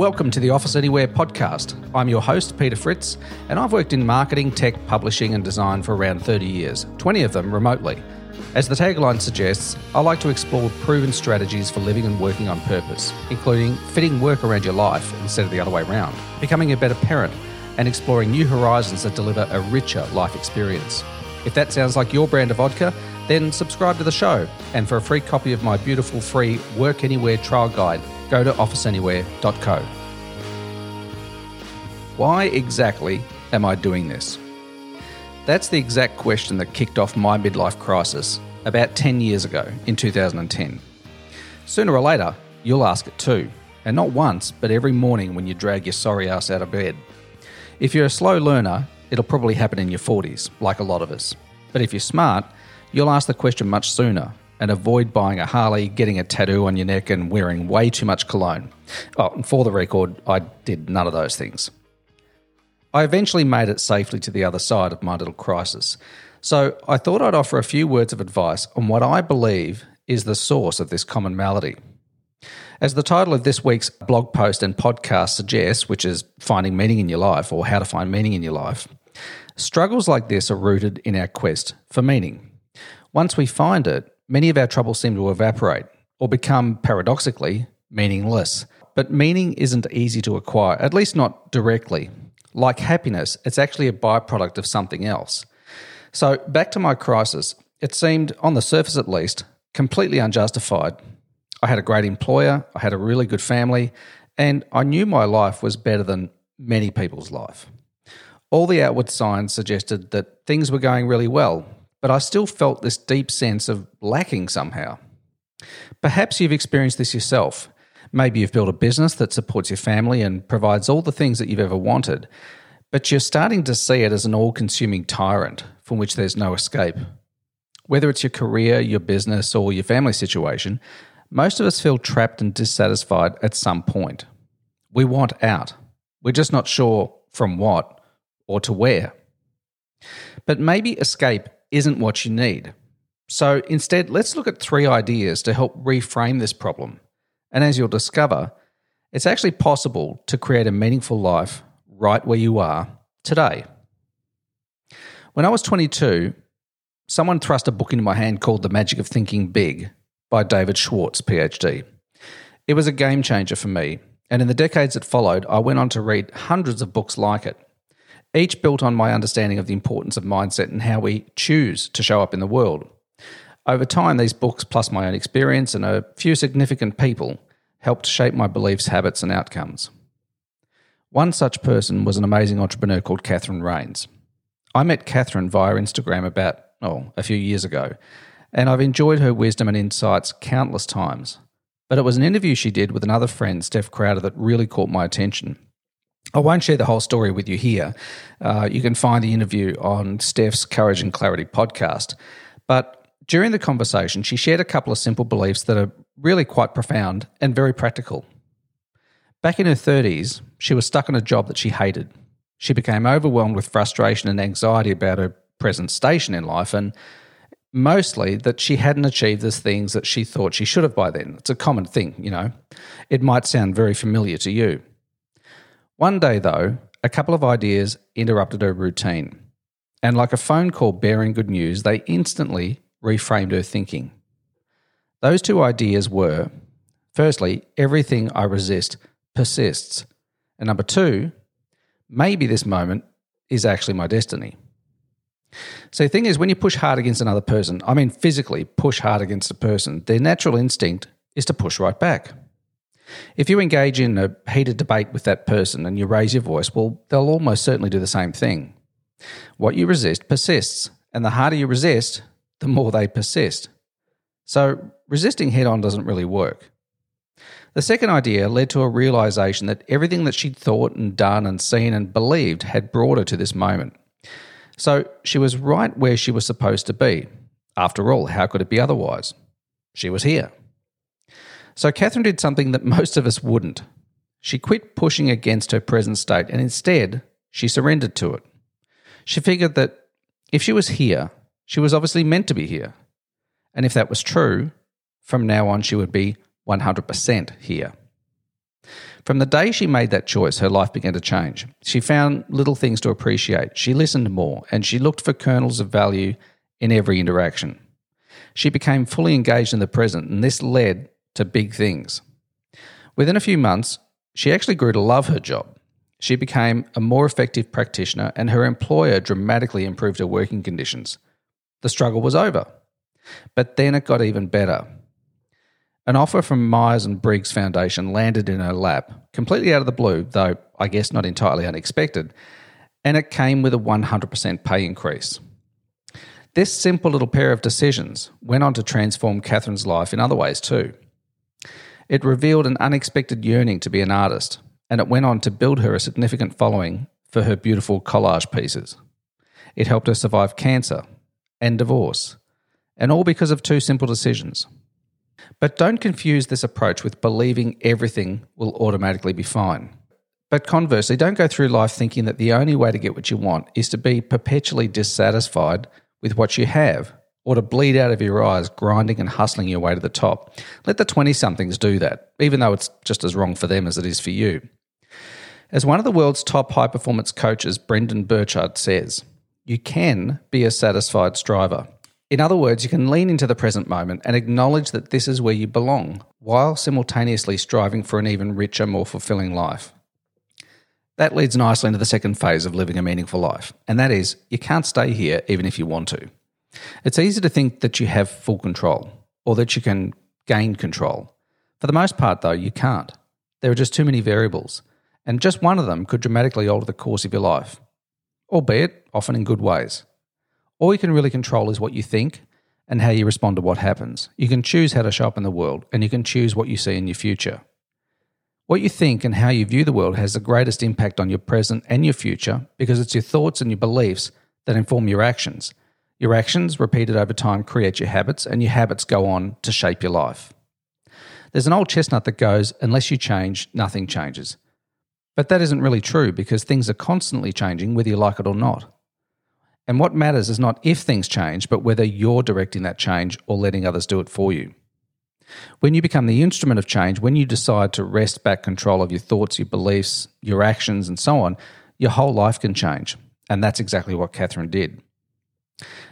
Welcome to the Office Anywhere podcast. I'm your host, Peter Fritz, and I've worked in marketing, tech, publishing, and design for around 30 years, 20 of them remotely. As the tagline suggests, I like to explore proven strategies for living and working on purpose, including fitting work around your life instead of the other way around, becoming a better parent, and exploring new horizons that deliver a richer life experience. If that sounds like your brand of vodka, then subscribe to the show. And for a free copy of my beautiful free Work Anywhere trial guide, go to officeanywhere.co. Why exactly am I doing this? That's the exact question that kicked off my midlife crisis about 10 years ago in 2010. Sooner or later, you'll ask it too, and not once, but every morning when you drag your sorry ass out of bed. If you're a slow learner, it'll probably happen in your 40s, like a lot of us. But if you're smart, you'll ask the question much sooner and avoid buying a Harley, getting a tattoo on your neck, and wearing way too much cologne. Oh, for the record, I did none of those things. I eventually made it safely to the other side of my little crisis. So I thought I'd offer a few words of advice on what I believe is the source of this common malady. As the title of this week's blog post and podcast suggests, which is Finding Meaning in Your Life or How to Find Meaning in Your Life, struggles like this are rooted in our quest for meaning. Once we find it, many of our troubles seem to evaporate or become, paradoxically, meaningless. But meaning isn't easy to acquire, at least not directly. Like happiness, it's actually a byproduct of something else. So, back to my crisis, it seemed, on the surface at least, completely unjustified. I had a great employer, I had a really good family, and I knew my life was better than many people's life. All the outward signs suggested that things were going really well, but I still felt this deep sense of lacking somehow. Perhaps you've experienced this yourself. Maybe you've built a business that supports your family and provides all the things that you've ever wanted, but you're starting to see it as an all consuming tyrant from which there's no escape. Whether it's your career, your business, or your family situation, most of us feel trapped and dissatisfied at some point. We want out. We're just not sure from what or to where. But maybe escape isn't what you need. So instead, let's look at three ideas to help reframe this problem and as you'll discover, it's actually possible to create a meaningful life right where you are today. When I was 22, someone thrust a book into my hand called The Magic of Thinking Big by David Schwartz, PhD. It was a game changer for me, and in the decades that followed, I went on to read hundreds of books like it, each built on my understanding of the importance of mindset and how we choose to show up in the world. Over time, these books, plus my own experience and a few significant people, helped shape my beliefs, habits, and outcomes. One such person was an amazing entrepreneur called Catherine Rains. I met Catherine via Instagram about, oh, a few years ago, and I've enjoyed her wisdom and insights countless times. But it was an interview she did with another friend, Steph Crowder, that really caught my attention. I won't share the whole story with you here. Uh, you can find the interview on Steph's Courage and Clarity podcast. But during the conversation, she shared a couple of simple beliefs that are really quite profound and very practical. Back in her 30s, she was stuck in a job that she hated. She became overwhelmed with frustration and anxiety about her present station in life, and mostly that she hadn't achieved the things that she thought she should have by then. It's a common thing, you know. It might sound very familiar to you. One day, though, a couple of ideas interrupted her routine. And like a phone call bearing good news, they instantly reframed her thinking. Those two ideas were firstly, everything I resist persists. And number two, maybe this moment is actually my destiny. So the thing is, when you push hard against another person, I mean physically push hard against a person, their natural instinct is to push right back. If you engage in a heated debate with that person and you raise your voice, well, they'll almost certainly do the same thing. What you resist persists, and the harder you resist, the more they persist. So resisting head on doesn't really work. The second idea led to a realization that everything that she'd thought and done and seen and believed had brought her to this moment. So she was right where she was supposed to be. After all, how could it be otherwise? She was here. So Catherine did something that most of us wouldn't. She quit pushing against her present state and instead she surrendered to it. She figured that if she was here, she was obviously meant to be here. And if that was true, from now on she would be 100% here. From the day she made that choice, her life began to change. She found little things to appreciate. She listened more, and she looked for kernels of value in every interaction. She became fully engaged in the present, and this led to big things. Within a few months, she actually grew to love her job. She became a more effective practitioner, and her employer dramatically improved her working conditions. The struggle was over. But then it got even better. An offer from Myers and Briggs Foundation landed in her lap, completely out of the blue, though I guess not entirely unexpected, and it came with a 100% pay increase. This simple little pair of decisions went on to transform Catherine's life in other ways too. It revealed an unexpected yearning to be an artist, and it went on to build her a significant following for her beautiful collage pieces. It helped her survive cancer and divorce, and all because of two simple decisions. But don't confuse this approach with believing everything will automatically be fine. But conversely, don't go through life thinking that the only way to get what you want is to be perpetually dissatisfied with what you have or to bleed out of your eyes, grinding and hustling your way to the top. Let the 20 somethings do that, even though it's just as wrong for them as it is for you. As one of the world's top high performance coaches, Brendon Burchard, says, you can be a satisfied striver. In other words, you can lean into the present moment and acknowledge that this is where you belong, while simultaneously striving for an even richer, more fulfilling life. That leads nicely into the second phase of living a meaningful life, and that is you can't stay here even if you want to. It's easy to think that you have full control or that you can gain control. For the most part, though, you can't. There are just too many variables, and just one of them could dramatically alter the course of your life, albeit often in good ways. All you can really control is what you think and how you respond to what happens. You can choose how to show up in the world, and you can choose what you see in your future. What you think and how you view the world has the greatest impact on your present and your future because it's your thoughts and your beliefs that inform your actions. Your actions, repeated over time, create your habits, and your habits go on to shape your life. There's an old chestnut that goes, unless you change, nothing changes. But that isn't really true because things are constantly changing, whether you like it or not. And what matters is not if things change, but whether you're directing that change or letting others do it for you. When you become the instrument of change, when you decide to wrest back control of your thoughts, your beliefs, your actions, and so on, your whole life can change. And that's exactly what Catherine did.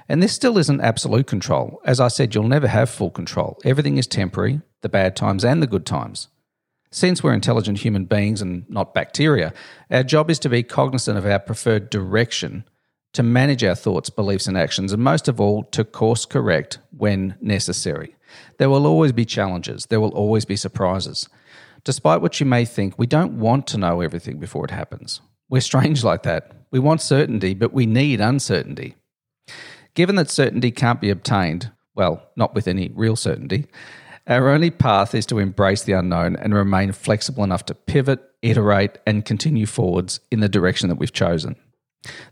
And this still isn't absolute control. As I said, you'll never have full control. Everything is temporary, the bad times and the good times. Since we're intelligent human beings and not bacteria, our job is to be cognizant of our preferred direction, to manage our thoughts, beliefs, and actions, and most of all, to course correct when necessary. There will always be challenges, there will always be surprises. Despite what you may think, we don't want to know everything before it happens. We're strange like that. We want certainty, but we need uncertainty. Given that certainty can't be obtained, well, not with any real certainty, our only path is to embrace the unknown and remain flexible enough to pivot, iterate, and continue forwards in the direction that we've chosen.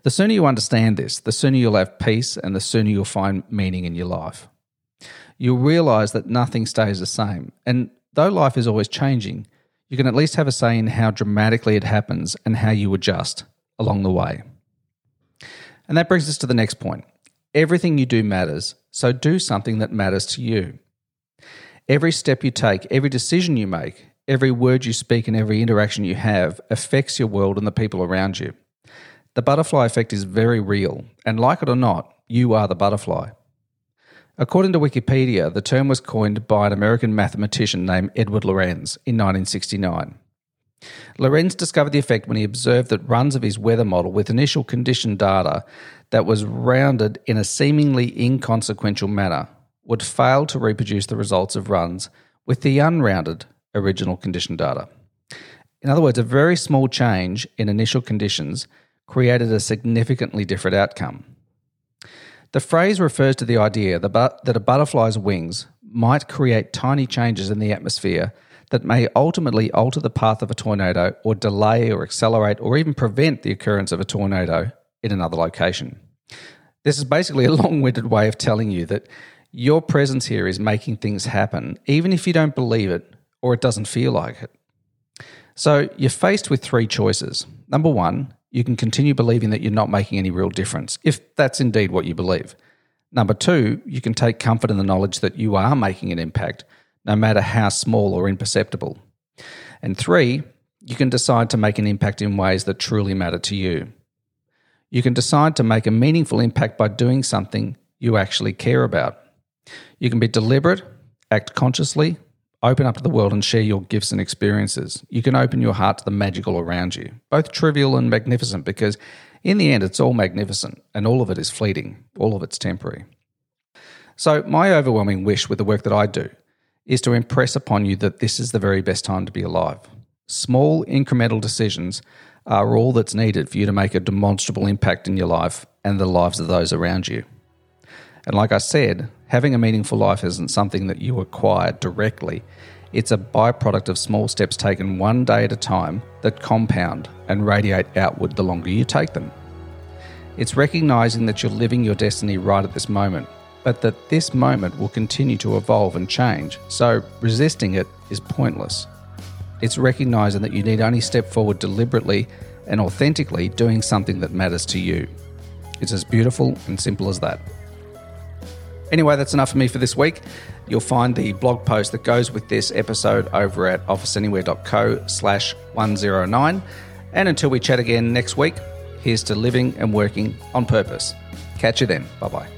The sooner you understand this, the sooner you'll have peace and the sooner you'll find meaning in your life. You'll realize that nothing stays the same. And though life is always changing, you can at least have a say in how dramatically it happens and how you adjust along the way. And that brings us to the next point Everything you do matters, so do something that matters to you. Every step you take, every decision you make, every word you speak, and every interaction you have affects your world and the people around you. The butterfly effect is very real, and like it or not, you are the butterfly. According to Wikipedia, the term was coined by an American mathematician named Edward Lorenz in 1969. Lorenz discovered the effect when he observed that runs of his weather model with initial condition data that was rounded in a seemingly inconsequential manner would fail to reproduce the results of runs with the unrounded original condition data. In other words, a very small change in initial conditions created a significantly different outcome. The phrase refers to the idea that a butterfly's wings might create tiny changes in the atmosphere that may ultimately alter the path of a tornado or delay or accelerate or even prevent the occurrence of a tornado in another location. This is basically a long winded way of telling you that your presence here is making things happen, even if you don't believe it or it doesn't feel like it. So you're faced with three choices. Number one, you can continue believing that you're not making any real difference, if that's indeed what you believe. Number two, you can take comfort in the knowledge that you are making an impact, no matter how small or imperceptible. And three, you can decide to make an impact in ways that truly matter to you. You can decide to make a meaningful impact by doing something you actually care about. You can be deliberate, act consciously, open up to the world and share your gifts and experiences. You can open your heart to the magical around you, both trivial and magnificent, because in the end, it's all magnificent and all of it is fleeting, all of it's temporary. So, my overwhelming wish with the work that I do is to impress upon you that this is the very best time to be alive. Small incremental decisions are all that's needed for you to make a demonstrable impact in your life and the lives of those around you. And like I said, having a meaningful life isn't something that you acquire directly. It's a byproduct of small steps taken one day at a time that compound and radiate outward the longer you take them. It's recognizing that you're living your destiny right at this moment, but that this moment will continue to evolve and change, so resisting it is pointless. It's recognizing that you need only step forward deliberately and authentically doing something that matters to you. It's as beautiful and simple as that. Anyway, that's enough for me for this week. You'll find the blog post that goes with this episode over at officeanywhere.co slash 109. And until we chat again next week, here's to living and working on purpose. Catch you then. Bye bye.